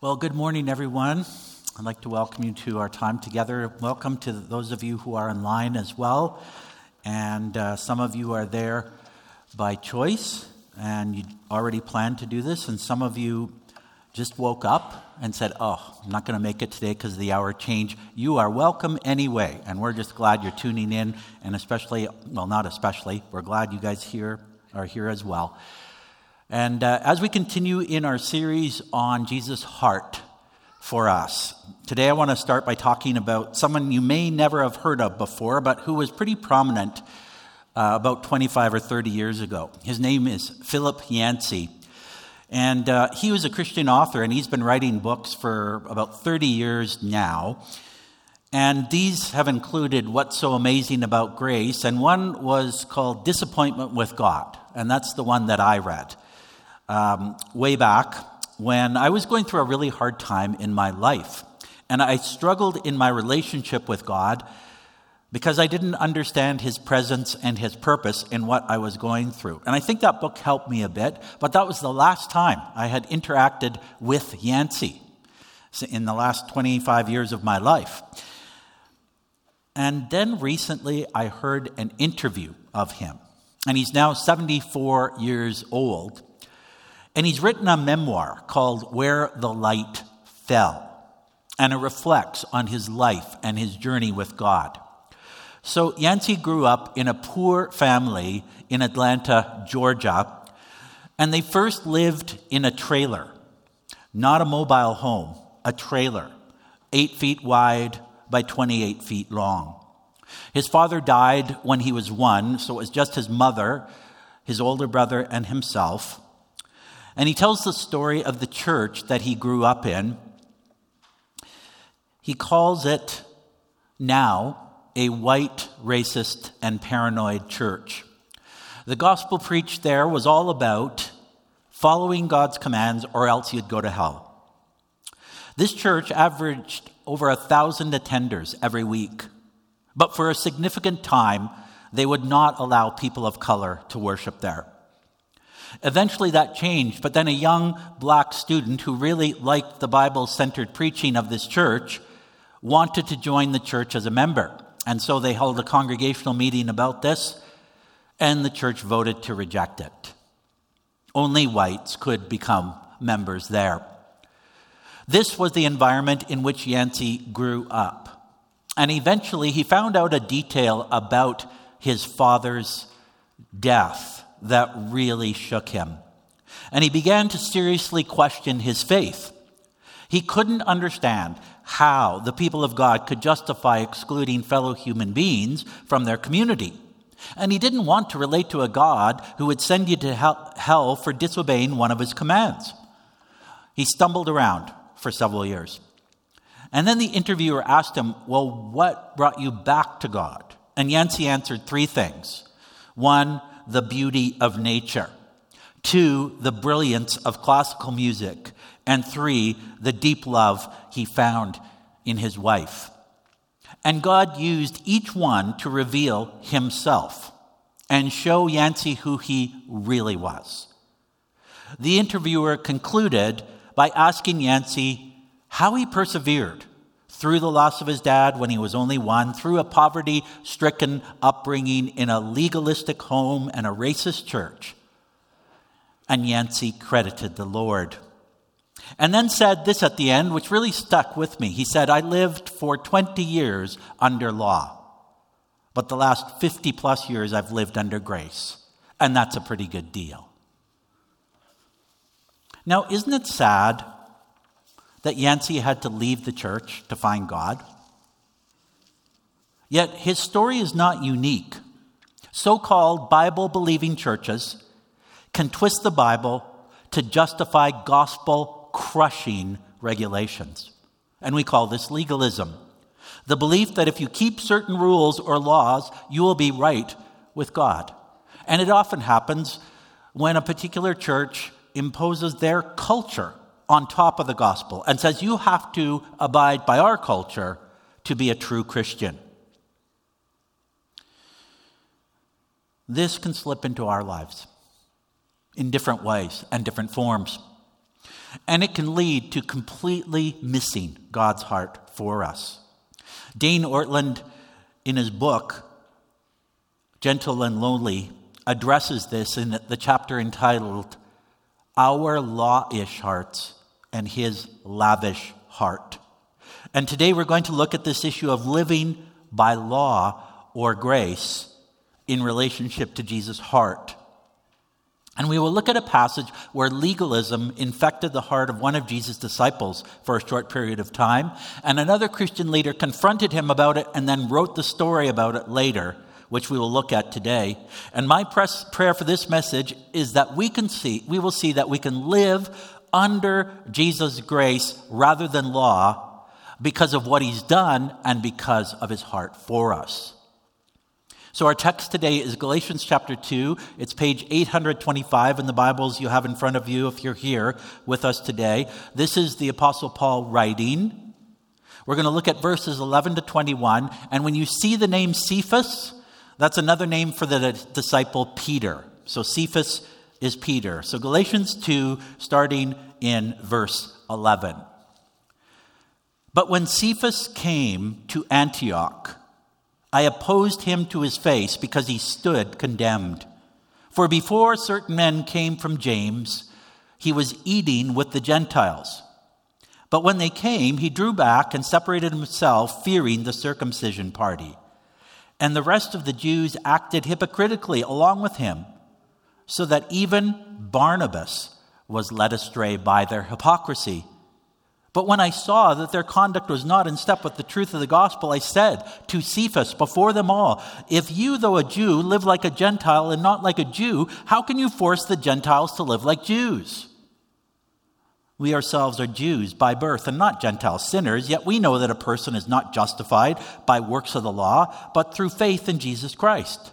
Well, good morning, everyone. I'd like to welcome you to our time together. Welcome to those of you who are online as well. And uh, some of you are there by choice, and you already planned to do this. And some of you just woke up and said, Oh, I'm not going to make it today because of the hour change. You are welcome anyway. And we're just glad you're tuning in. And especially, well, not especially, we're glad you guys here are here as well. And uh, as we continue in our series on Jesus' heart for us, today I want to start by talking about someone you may never have heard of before, but who was pretty prominent uh, about 25 or 30 years ago. His name is Philip Yancey. And uh, he was a Christian author, and he's been writing books for about 30 years now. And these have included What's So Amazing About Grace, and one was called Disappointment with God, and that's the one that I read um, way back when I was going through a really hard time in my life. And I struggled in my relationship with God because I didn't understand his presence and his purpose in what I was going through. And I think that book helped me a bit, but that was the last time I had interacted with Yancey in the last 25 years of my life. And then recently I heard an interview of him. And he's now 74 years old. And he's written a memoir called Where the Light Fell. And it reflects on his life and his journey with God. So Yancey grew up in a poor family in Atlanta, Georgia. And they first lived in a trailer, not a mobile home, a trailer, eight feet wide by 28 feet long. His father died when he was one, so it was just his mother, his older brother, and himself. And he tells the story of the church that he grew up in. He calls it now a white, racist, and paranoid church. The gospel preached there was all about following God's commands or else you'd go to hell. This church averaged over a thousand attenders every week, but for a significant time, they would not allow people of color to worship there. Eventually that changed, but then a young black student who really liked the Bible centered preaching of this church wanted to join the church as a member. And so they held a congregational meeting about this, and the church voted to reject it. Only whites could become members there. This was the environment in which Yancey grew up. And eventually he found out a detail about his father's death that really shook him. And he began to seriously question his faith. He couldn't understand how the people of God could justify excluding fellow human beings from their community. And he didn't want to relate to a God who would send you to hell for disobeying one of his commands. He stumbled around for several years. And then the interviewer asked him, Well, what brought you back to God? And Yancey answered three things. One, the beauty of nature. Two, the brilliance of classical music. And three, the deep love he found in his wife. And God used each one to reveal himself and show Yancey who he really was. The interviewer concluded by asking Yancey how he persevered through the loss of his dad when he was only one, through a poverty stricken upbringing in a legalistic home and a racist church. And Yancey credited the Lord. And then said this at the end, which really stuck with me. He said, I lived for 20 years under law, but the last 50 plus years I've lived under grace. And that's a pretty good deal. Now, isn't it sad that Yancey had to leave the church to find God. Yet his story is not unique. So called Bible believing churches can twist the Bible to justify gospel crushing regulations. And we call this legalism. The belief that if you keep certain rules or laws, you will be right with God. And it often happens when a particular church imposes their culture on top of the gospel and says you have to abide by our culture to be a true Christian. This can slip into our lives in different ways and different forms. and it can lead to completely missing God's heart for us. Dane Ortlund, in his book, Gentle and Lowly, addresses this in the chapter entitled Our Lawish Hearts and His Lavish Heart. And today we're going to look at this issue of living by law or grace in relationship to Jesus' heart. And we will look at a passage where legalism infected the heart of one of Jesus' disciples for a short period of time, and another Christian leader confronted him about it and then wrote the story about it later, which we will look at today. And my prayer for this message is that we can see, we will see that we can live under Jesus' grace rather than law because of what he's done and because of his heart for us. So, our text today is Galatians chapter 2. It's page 825 in the Bibles you have in front of you if you're here with us today. This is the Apostle Paul writing. We're going to look at verses 11 to 21. And when you see the name Cephas, that's another name for the disciple Peter. So, Cephas is Peter. So, Galatians 2, starting in verse 11. But when Cephas came to Antioch, I opposed him to his face because he stood condemned. For before certain men came from James, he was eating with the Gentiles. But when they came, he drew back and separated himself, fearing the circumcision party. And the rest of the Jews acted hypocritically along with him, so that even Barnabas was led astray by their hypocrisy. But when I saw that their conduct was not in step with the truth of the gospel, I said to Cephas before them all, If you, though a Jew, live like a Gentile and not like a Jew, how can you force the Gentiles to live like Jews? We ourselves are Jews by birth and not Gentile sinners, yet we know that a person is not justified by works of the law, but through faith in Jesus Christ.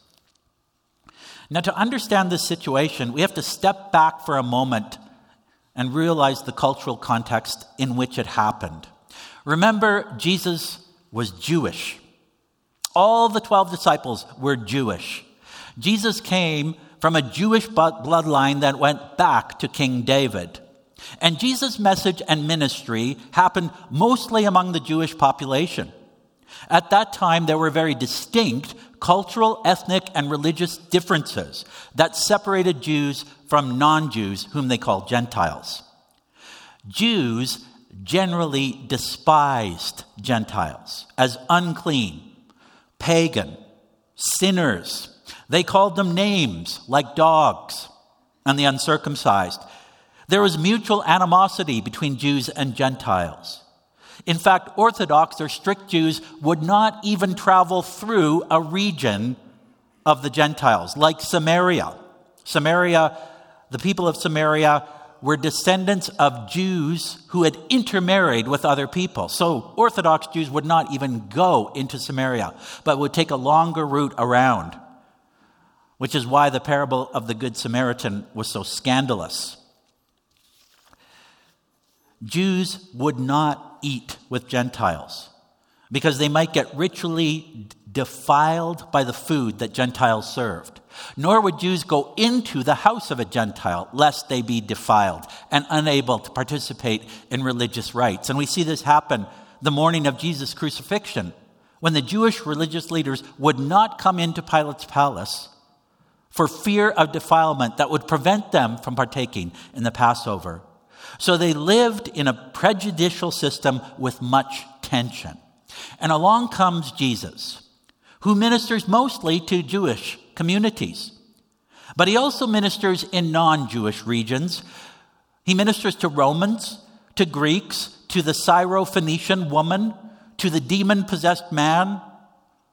Now, to understand this situation, we have to step back for a moment and realize the cultural context in which it happened. Remember, Jesus was Jewish. All the 12 disciples were Jewish. Jesus came from a Jewish bloodline that went back to King David. And Jesus' message and ministry happened mostly among the Jewish population. At that time, there were very distinct cultural, ethnic, and religious differences that separated Jews from non Jews, whom they called Gentiles. Jews generally despised Gentiles as unclean, pagan, sinners. They called them names like dogs and the uncircumcised. There was mutual animosity between Jews and Gentiles. In fact, Orthodox or strict Jews would not even travel through a region of the Gentiles, like Samaria. Samaria, the people of Samaria were descendants of Jews who had intermarried with other people. So Orthodox Jews would not even go into Samaria, but would take a longer route around, which is why the parable of the Good Samaritan was so scandalous. Jews would not eat with Gentiles because they might get ritually defiled by the food that Gentiles served. Nor would Jews go into the house of a Gentile, lest they be defiled and unable to participate in religious rites. And we see this happen the morning of Jesus' crucifixion, when the Jewish religious leaders would not come into Pilate's palace for fear of defilement that would prevent them from partaking in the Passover. So they lived in a prejudicial system with much tension. And along comes Jesus, who ministers mostly to Jewish communities. But he also ministers in non Jewish regions. He ministers to Romans, to Greeks, to the Syro-Phoenician woman, to the demon possessed man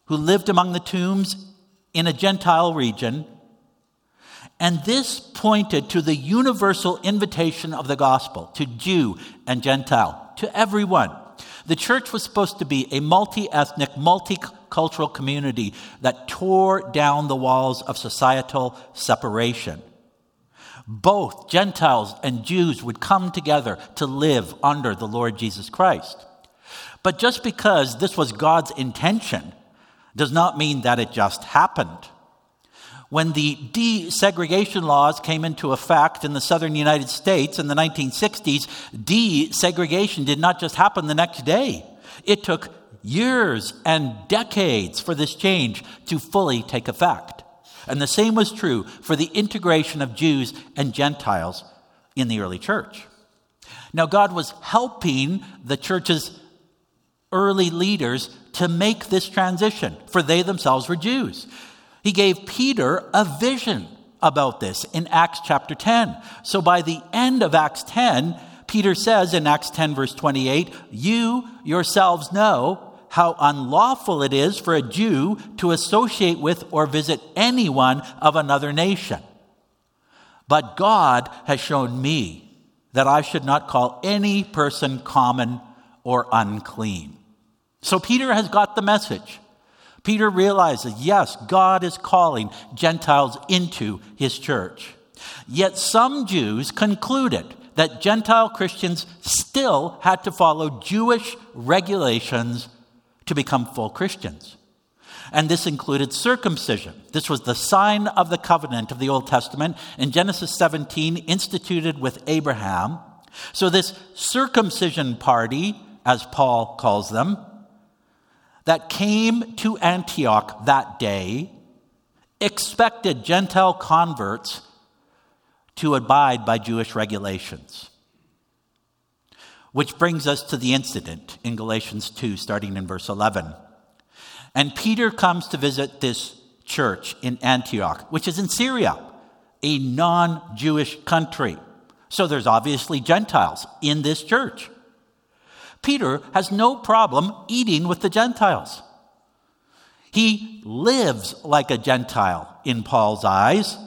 who lived among the tombs in a Gentile region. And this pointed to the universal invitation of the gospel to Jew and Gentile, to everyone. The church was supposed to be a multi ethnic, multicultural community that tore down the walls of societal separation. Both Gentiles and Jews would come together to live under the Lord Jesus Christ. But just because this was God's intention does not mean that it just happened. When the desegregation laws came into effect in the southern United States in the 1960s, desegregation did not just happen the next day. It took years and decades for this change to fully take effect. And the same was true for the integration of Jews and Gentiles in the early church. Now, God was helping the church's early leaders to make this transition, for they themselves were Jews. He gave Peter a vision about this in Acts chapter 10. So by the end of Acts 10, Peter says in Acts 10, verse 28, You yourselves know how unlawful it is for a Jew to associate with or visit anyone of another nation. But God has shown me that I should not call any person common or unclean. So Peter has got the message. Peter realizes, yes, God is calling Gentiles into his church. Yet some Jews concluded that Gentile Christians still had to follow Jewish regulations to become full Christians. And this included circumcision. This was the sign of the covenant of the Old Testament in Genesis 17, instituted with Abraham. So, this circumcision party, as Paul calls them, that came to Antioch that day expected Gentile converts to abide by Jewish regulations. Which brings us to the incident in Galatians 2, starting in verse 11. And Peter comes to visit this church in Antioch, which is in Syria, a non Jewish country. So there's obviously Gentiles in this church. Peter has no problem eating with the Gentiles. He lives like a Gentile in Paul's eyes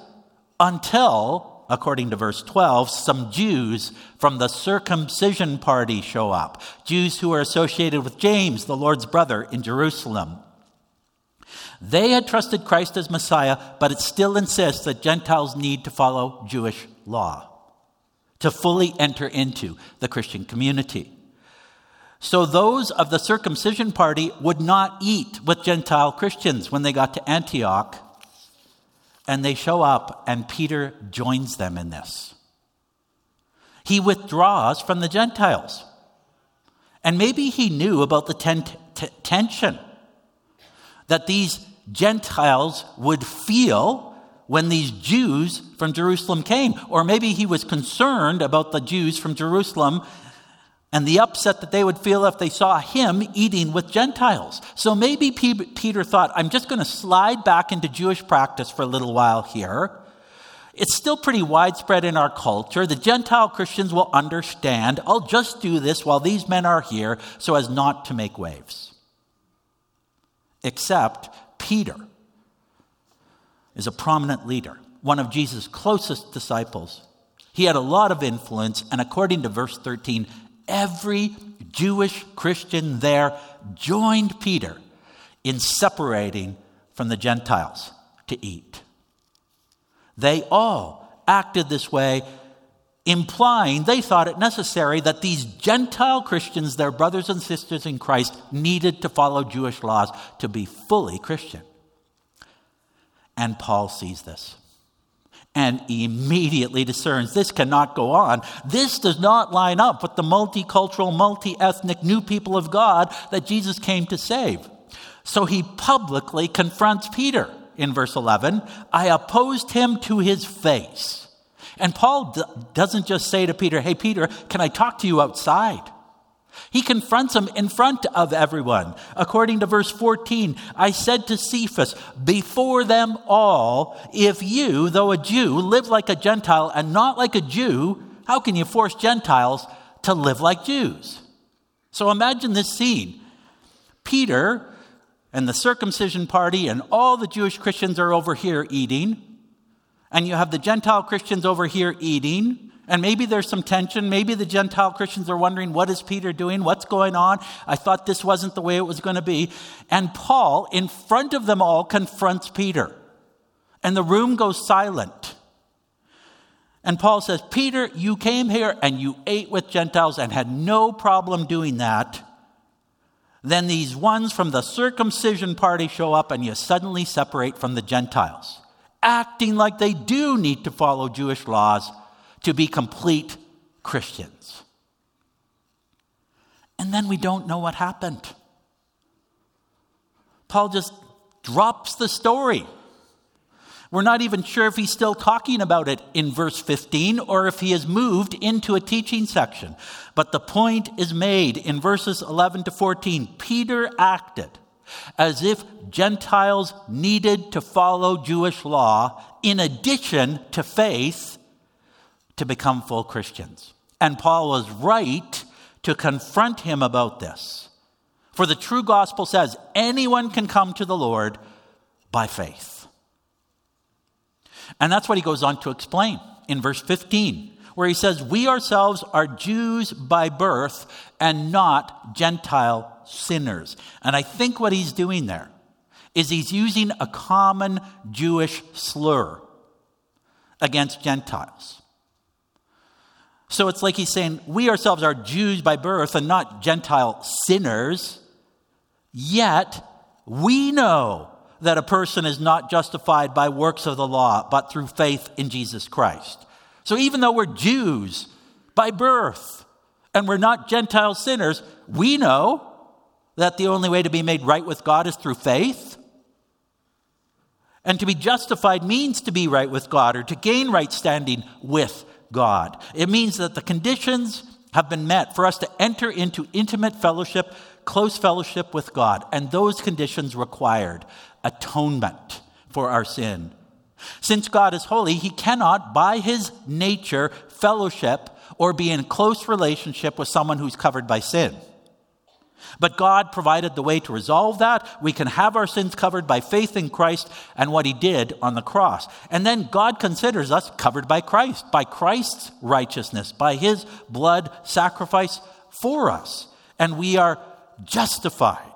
until, according to verse 12, some Jews from the circumcision party show up. Jews who are associated with James, the Lord's brother, in Jerusalem. They had trusted Christ as Messiah, but it still insists that Gentiles need to follow Jewish law to fully enter into the Christian community. So those of the circumcision party would not eat with Gentile Christians when they got to Antioch. And they show up, and Peter joins them in this. He withdraws from the Gentiles. And maybe he knew about the ten- t- tension that these Gentiles would feel when these Jews from Jerusalem came. Or maybe he was concerned about the Jews from Jerusalem and the upset that they would feel if they saw him eating with Gentiles. So maybe Peter thought, I'm just going to slide back into Jewish practice for a little while here. It's still pretty widespread in our culture. The Gentile Christians will understand. I'll just do this while these men are here so as not to make waves. Except Peter is a prominent leader, one of Jesus' closest disciples. He had a lot of influence, and according to verse 13, every Jewish Christian there joined Peter in separating from the Gentiles to eat. They all acted this way, implying they thought it necessary that these Gentile Christians, their brothers and sisters in Christ, needed to follow Jewish laws to be fully Christian. And Paul sees this and immediately discerns this cannot go on. This does not line up with the multicultural, multi ethnic new people of God that Jesus came to save. So he publicly confronts Peter in verse 11. I opposed him to his face. And Paul d- doesn't just say to Peter, Hey, Peter, can I talk to you outside? He confronts him in front of everyone. According to verse 14, I said to Cephas, before them all, if you, though a Jew, live like a Gentile and not like a Jew, how can you force Gentiles to live like Jews? So imagine this scene. Peter and the circumcision party and all the Jewish Christians are over here eating, and you have the Gentile Christians over here eating. And maybe there's some tension. Maybe the Gentile Christians are wondering, what is Peter doing? What's going on? I thought this wasn't the way it was going to be. And Paul, in front of them all, confronts Peter. And the room goes silent. And Paul says, Peter, you came here and you ate with Gentiles and had no problem doing that. Then these ones from the circumcision party show up and you suddenly separate from the Gentiles, acting like they do need to follow Jewish laws to be complete Christians. And then we don't know what happened. Paul just drops the story. We're not even sure if he's still talking about it in verse 15 or if he has moved into a teaching section. But the point is made in verses 11 to 14. Peter acted as if Gentiles needed to follow Jewish law in addition to faith to become full Christians. And Paul was right to confront him about this. For the true gospel says anyone can come to the Lord by faith. And that's what he goes on to explain in verse 15, where he says, We ourselves are Jews by birth and not Gentile sinners. And I think what he's doing there is he's using a common Jewish slur against Gentiles. So it's like he's saying, We ourselves are Jews by birth and not Gentile sinners. Yet we know that a person is not justified by works of the law, but through faith in Jesus Christ. So even though we're Jews by birth and we're not Gentile sinners, we know that the only way to be made right with God is through faith. And to be justified means to be right with God or to gain right standing with God. It means that the conditions have been met for us to enter into intimate fellowship, close fellowship with God. And those conditions required atonement for our sin. Since God is holy, he cannot, by his nature, fellowship or be in close relationship with someone who's covered by sin. But God provided the way to resolve that. We can have our sins covered by faith in Christ and what he did on the cross. And then God considers us covered by Christ, by Christ's righteousness, by his blood sacrifice for us. And we are justified.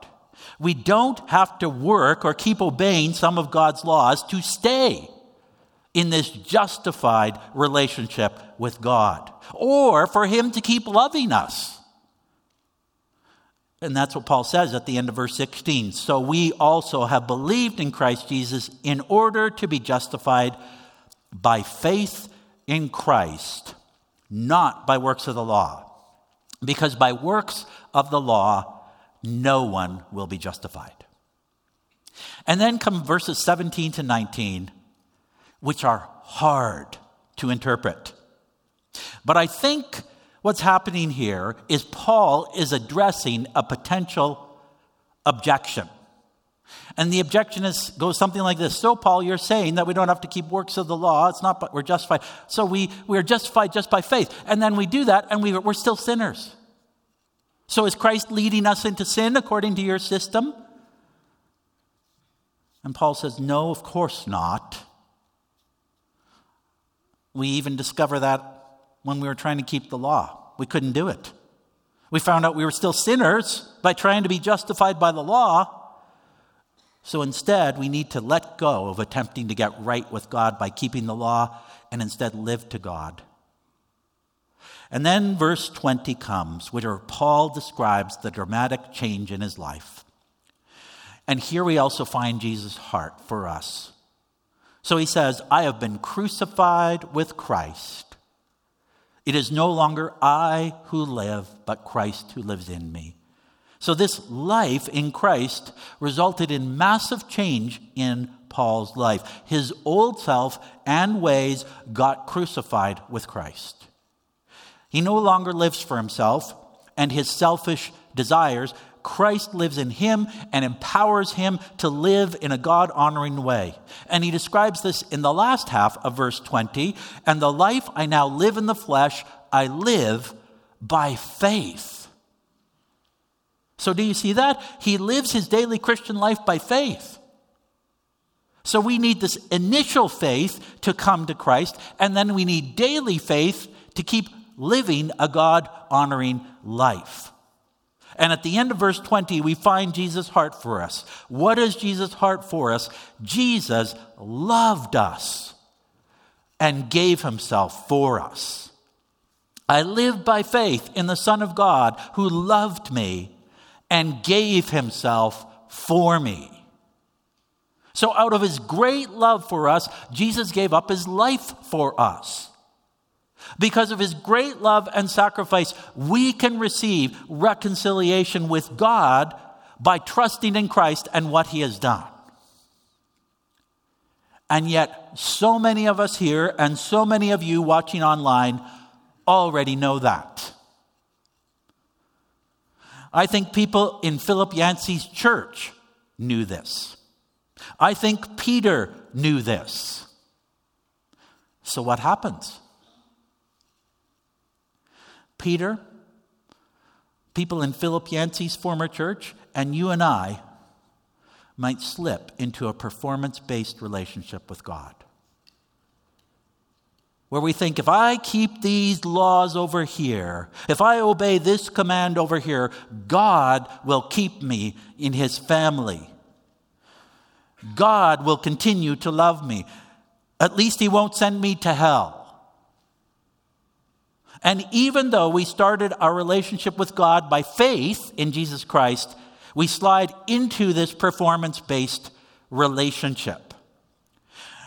We don't have to work or keep obeying some of God's laws to stay in this justified relationship with God or for him to keep loving us. And that's what Paul says at the end of verse 16. So we also have believed in Christ Jesus in order to be justified by faith in Christ, not by works of the law. Because by works of the law, no one will be justified. And then come verses 17 to 19, which are hard to interpret. But I think what's happening here is Paul is addressing a potential objection. And the objection is, goes something like this. So, Paul, you're saying that we don't have to keep works of the law. It's not, but we're justified. So we, we are justified just by faith. And then we do that and we, we're still sinners. So is Christ leading us into sin according to your system? And Paul says, no, of course not. We even discover that when we were trying to keep the law. We couldn't do it. We found out we were still sinners by trying to be justified by the law. So instead, we need to let go of attempting to get right with God by keeping the law and instead live to God. And then verse 20 comes, where Paul describes the dramatic change in his life. And here we also find Jesus' heart for us. So he says, I have been crucified with Christ. It is no longer I who live, but Christ who lives in me. So, this life in Christ resulted in massive change in Paul's life. His old self and ways got crucified with Christ. He no longer lives for himself and his selfish desires. Christ lives in him and empowers him to live in a God honoring way. And he describes this in the last half of verse 20 and the life I now live in the flesh, I live by faith so, do you see that? He lives his daily Christian life by faith. So, we need this initial faith to come to Christ, and then we need daily faith to keep living a God honoring life. And at the end of verse 20, we find Jesus' heart for us. What is Jesus' heart for us? Jesus loved us and gave himself for us. I live by faith in the Son of God who loved me and gave himself for me. So, out of his great love for us, Jesus gave up his life for us. Because of his great love and sacrifice, we can receive reconciliation with God by trusting in Christ and what he has done. And yet, so many of us here and so many of you watching online already know that. I think people in Philip Yancey's church knew this. I think Peter knew this. So what happens? Peter, people in Philip Yancey's former church, and you and I might slip into a performance based relationship with God where we think if I keep these laws over here, if I obey this command over here, God will keep me in his family. God will continue to love me. At least he won't send me to hell. And even though we started our relationship with God by faith in Jesus Christ, we slide into this performance based relationship.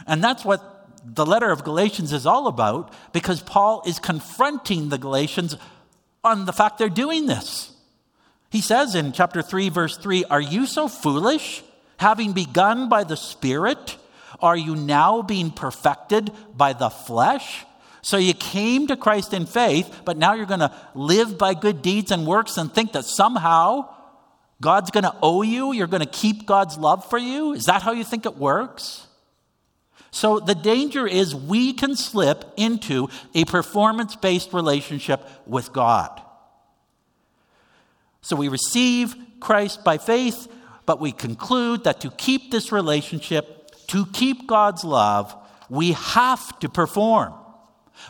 And that's what the letter of Galatians is all about because Paul is confronting the Galatians on the fact they're doing this. He says in chapter 3, verse 3 Are you so foolish? Having begun by the Spirit, are you now being perfected by the flesh? So you came to Christ in faith, but now you're going to live by good deeds and works and think that somehow God's going to owe you, you're going to keep God's love for you? Is that how you think it works? So the danger is we can slip into a performance based relationship with God. So we receive Christ by faith, but we conclude that to keep this relationship, to keep God's love, we have to perform.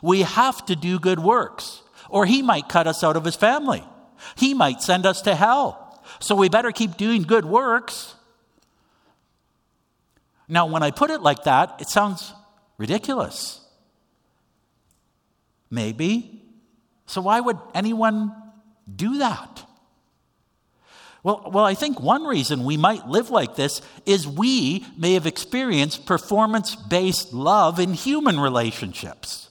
We have to do good works, or He might cut us out of His family. He might send us to hell. So we better keep doing good works now, when I put it like that, it sounds ridiculous. Maybe. So, why would anyone do that? Well, well, I think one reason we might live like this is we may have experienced performance based love in human relationships.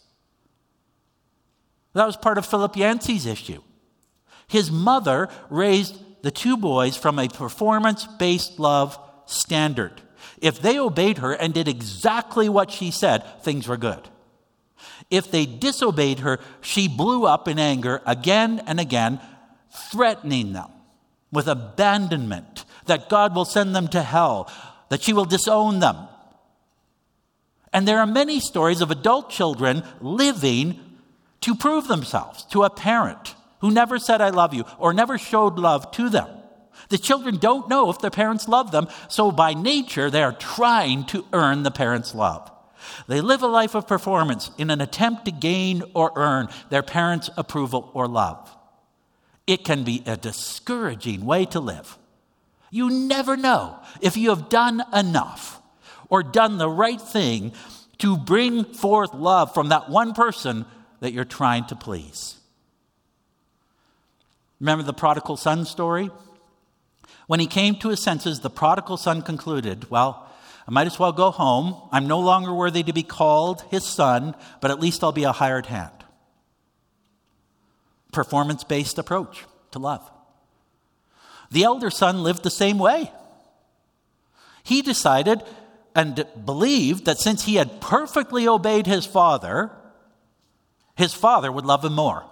That was part of Philip Yancey's issue. His mother raised the two boys from a performance based love standard. If they obeyed her and did exactly what she said, things were good. If they disobeyed her, she blew up in anger again and again, threatening them with abandonment, that God will send them to hell, that she will disown them. And there are many stories of adult children living to prove themselves to a parent who never said, I love you, or never showed love to them. The children don't know if their parents love them, so by nature, they are trying to earn the parents' love. They live a life of performance in an attempt to gain or earn their parents' approval or love. It can be a discouraging way to live. You never know if you have done enough or done the right thing to bring forth love from that one person that you're trying to please. Remember the prodigal son story? When he came to his senses, the prodigal son concluded, Well, I might as well go home. I'm no longer worthy to be called his son, but at least I'll be a hired hand. Performance based approach to love. The elder son lived the same way. He decided and believed that since he had perfectly obeyed his father, his father would love him more.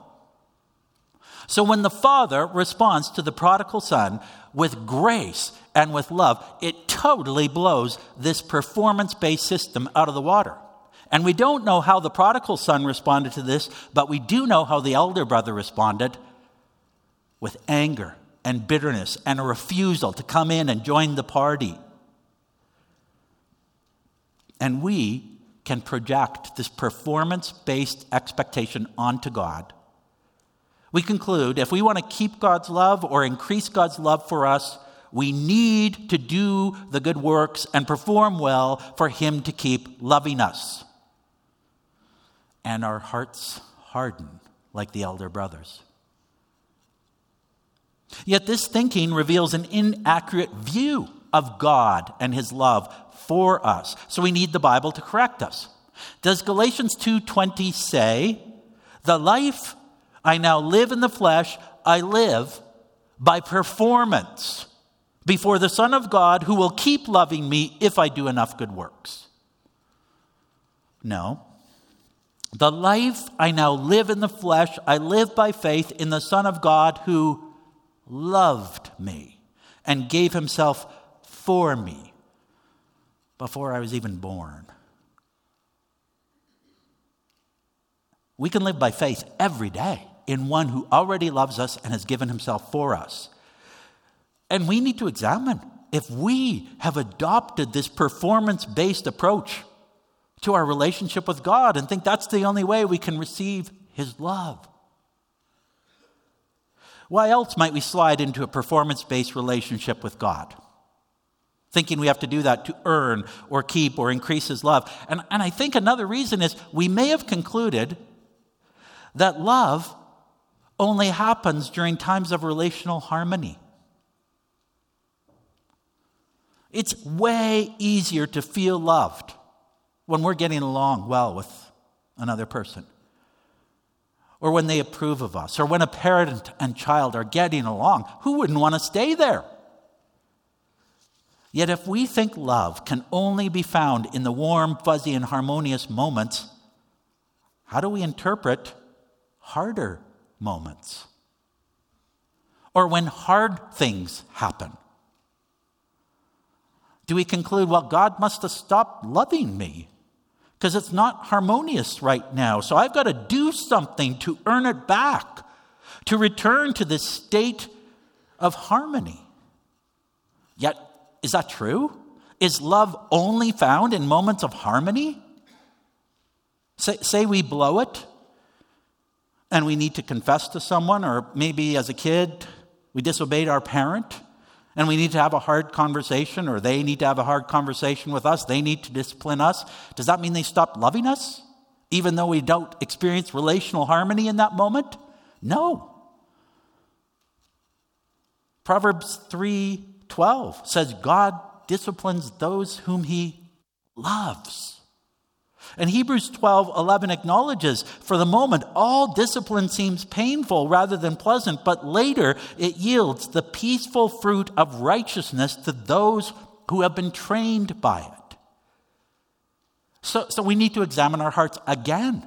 So when the father responds to the prodigal son with grace and with love, it totally blows this performance based system out of the water. And we don't know how the prodigal son responded to this, but we do know how the elder brother responded with anger and bitterness and a refusal to come in and join the party. And we can project this performance based expectation onto God. We conclude if we want to keep God's love or increase God's love for us, we need to do the good works and perform well for Him to keep loving us. And our hearts harden like the elder brothers. Yet this thinking reveals an inaccurate view of God and his love for us. So we need the Bible to correct us. Does Galatians 2:20 say, "The life I now live in the flesh, I live by performance before the Son of God who will keep loving me if I do enough good works?" No. The life I now live in the flesh, I live by faith in the Son of God who loved me and gave himself for me before I was even born. We can live by faith every day in one who already loves us and has given himself for us. And we need to examine if we have adopted this performance based approach to our relationship with God and think that's the only way we can receive his love. Why else might we slide into a performance based relationship with God? Thinking we have to do that to earn or keep or increase His love. And, and I think another reason is we may have concluded that love only happens during times of relational harmony. It's way easier to feel loved when we're getting along well with another person or when they approve of us, or when a parent and child are getting along. Who wouldn't want to stay there? Yet, if we think love can only be found in the warm, fuzzy, and harmonious moments, how do we interpret harder moments? Or when hard things happen? Do we conclude, well, God must have stopped loving me because it's not harmonious right now. So I've got to do something to earn it back, to return to this state of harmony. Yet, is that true? Is love only found in moments of harmony? Say, say we blow it and we need to confess to someone, or maybe as a kid we disobeyed our parent and we need to have a hard conversation, or they need to have a hard conversation with us, they need to discipline us, does that mean they stop loving us, even though we don't experience relational harmony in that moment? No. Proverbs 3:12 says God disciplines those whom he loves. And Hebrews 12 11 acknowledges for the moment all discipline seems painful rather than pleasant, but later it yields the peaceful fruit of righteousness to those who have been trained by it. So, so we need to examine our hearts again.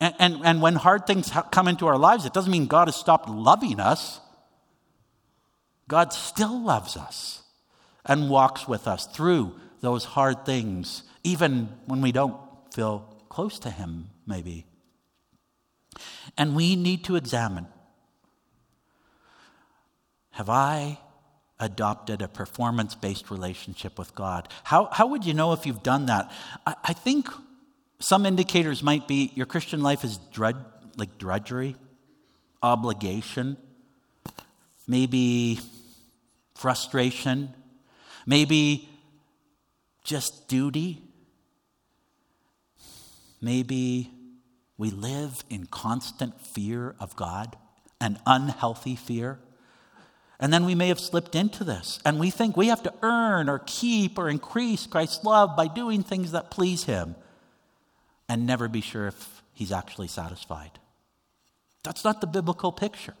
And, and, and when hard things come into our lives, it doesn't mean God has stopped loving us. God still loves us and walks with us through those hard things even when we don't feel close to Him, maybe. And we need to examine have I adopted a performance based relationship with God? How, how would you know if you've done that? I, I think some indicators might be your Christian life is drud, like drudgery, obligation, maybe frustration, maybe just duty. Maybe we live in constant fear of God, an unhealthy fear. And then we may have slipped into this, and we think we have to earn or keep or increase Christ's love by doing things that please Him and never be sure if He's actually satisfied. That's not the biblical picture.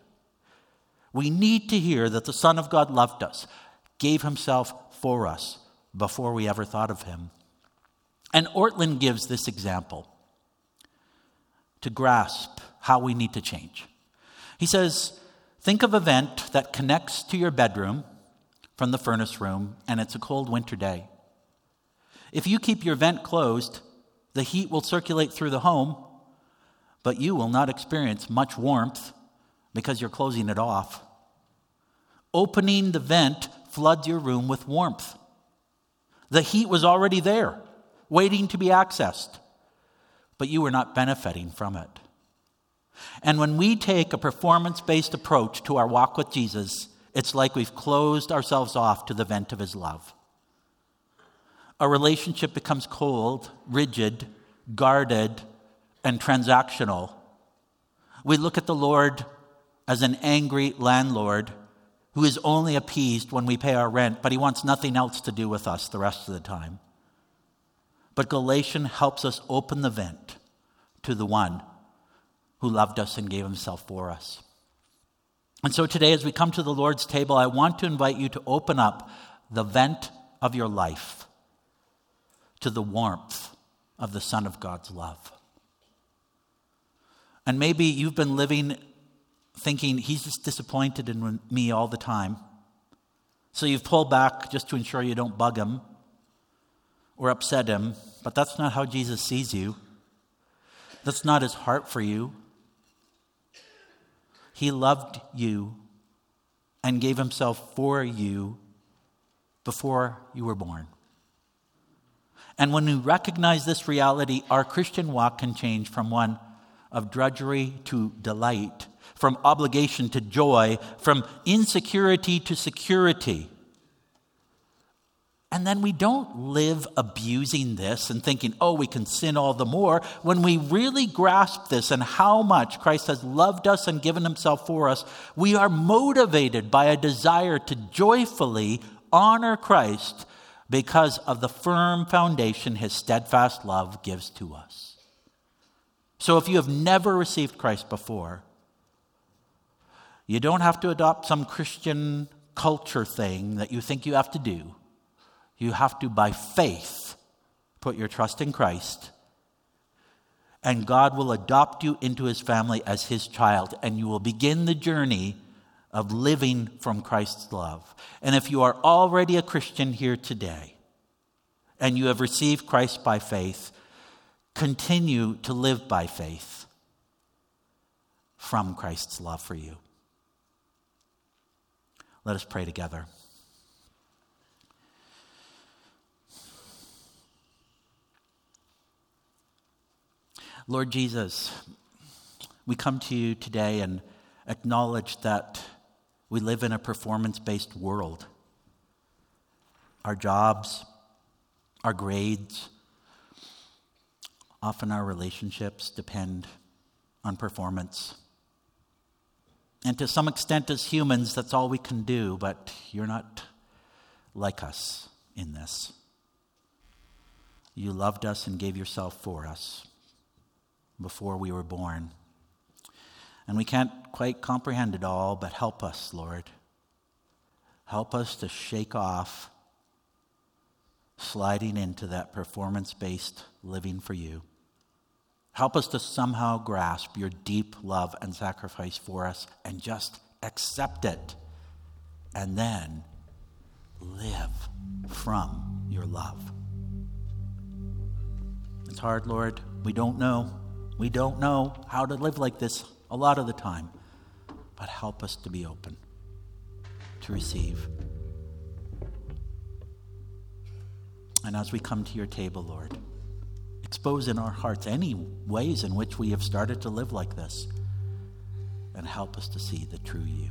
We need to hear that the Son of God loved us, gave himself for us before we ever thought of him. And Ortlund gives this example to grasp how we need to change. He says, Think of a vent that connects to your bedroom from the furnace room, and it's a cold winter day. If you keep your vent closed, the heat will circulate through the home, but you will not experience much warmth because you're closing it off. Opening the vent floods your room with warmth. The heat was already there, waiting to be accessed, but you were not benefiting from it. And when we take a performance based approach to our walk with Jesus, it's like we've closed ourselves off to the vent of his love. A relationship becomes cold, rigid, guarded, and transactional. We look at the Lord as an angry landlord who is only appeased when we pay our rent, but he wants nothing else to do with us the rest of the time. But Galatian helps us open the vent to the one who loved us and gave himself for us. And so today, as we come to the Lord's table, I want to invite you to open up the vent of your life to the warmth of the Son of God's love. And maybe you've been living thinking he's just disappointed in me all the time. So you've pulled back just to ensure you don't bug him or upset him, but that's not how Jesus sees you. That's not his heart for you. He loved you and gave himself for you before you were born. And when we recognize this reality, our Christian walk can change from one of drudgery to delight from obligation to joy, from insecurity to security. And then we don't live abusing this and thinking, oh, we can sin all the more. When we really grasp this and how much Christ has loved us and given himself for us, we are motivated by a desire to joyfully honor Christ because of the firm foundation his steadfast love gives to us. So if you have never received Christ before, you don't have to adopt some Christian culture thing that you think you have to do. You have to, by faith, put your trust in Christ. And God will adopt you into his family as his child, and you will begin the journey of living from Christ's love. And if you are already a Christian here today, and you have received Christ by faith, continue to live by faith from Christ's love for you. Let us pray together. Lord Jesus, we come to you today and acknowledge that we live in a performance based world. Our jobs, our grades, often our relationships depend on performance. And to some extent, as humans, that's all we can do, but you're not like us in this. You loved us and gave yourself for us before we were born. And we can't quite comprehend it all, but help us, Lord. Help us to shake off sliding into that performance based living for you. Help us to somehow grasp your deep love and sacrifice for us and just accept it. And then live from your love. It's hard, Lord. We don't know. We don't know how to live like this a lot of the time. But help us to be open, to receive. And as we come to your table, Lord, expose in our hearts any ways in which we have started to live like this, and help us to see the true you.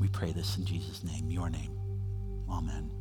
We pray this in Jesus' name, your name. Amen.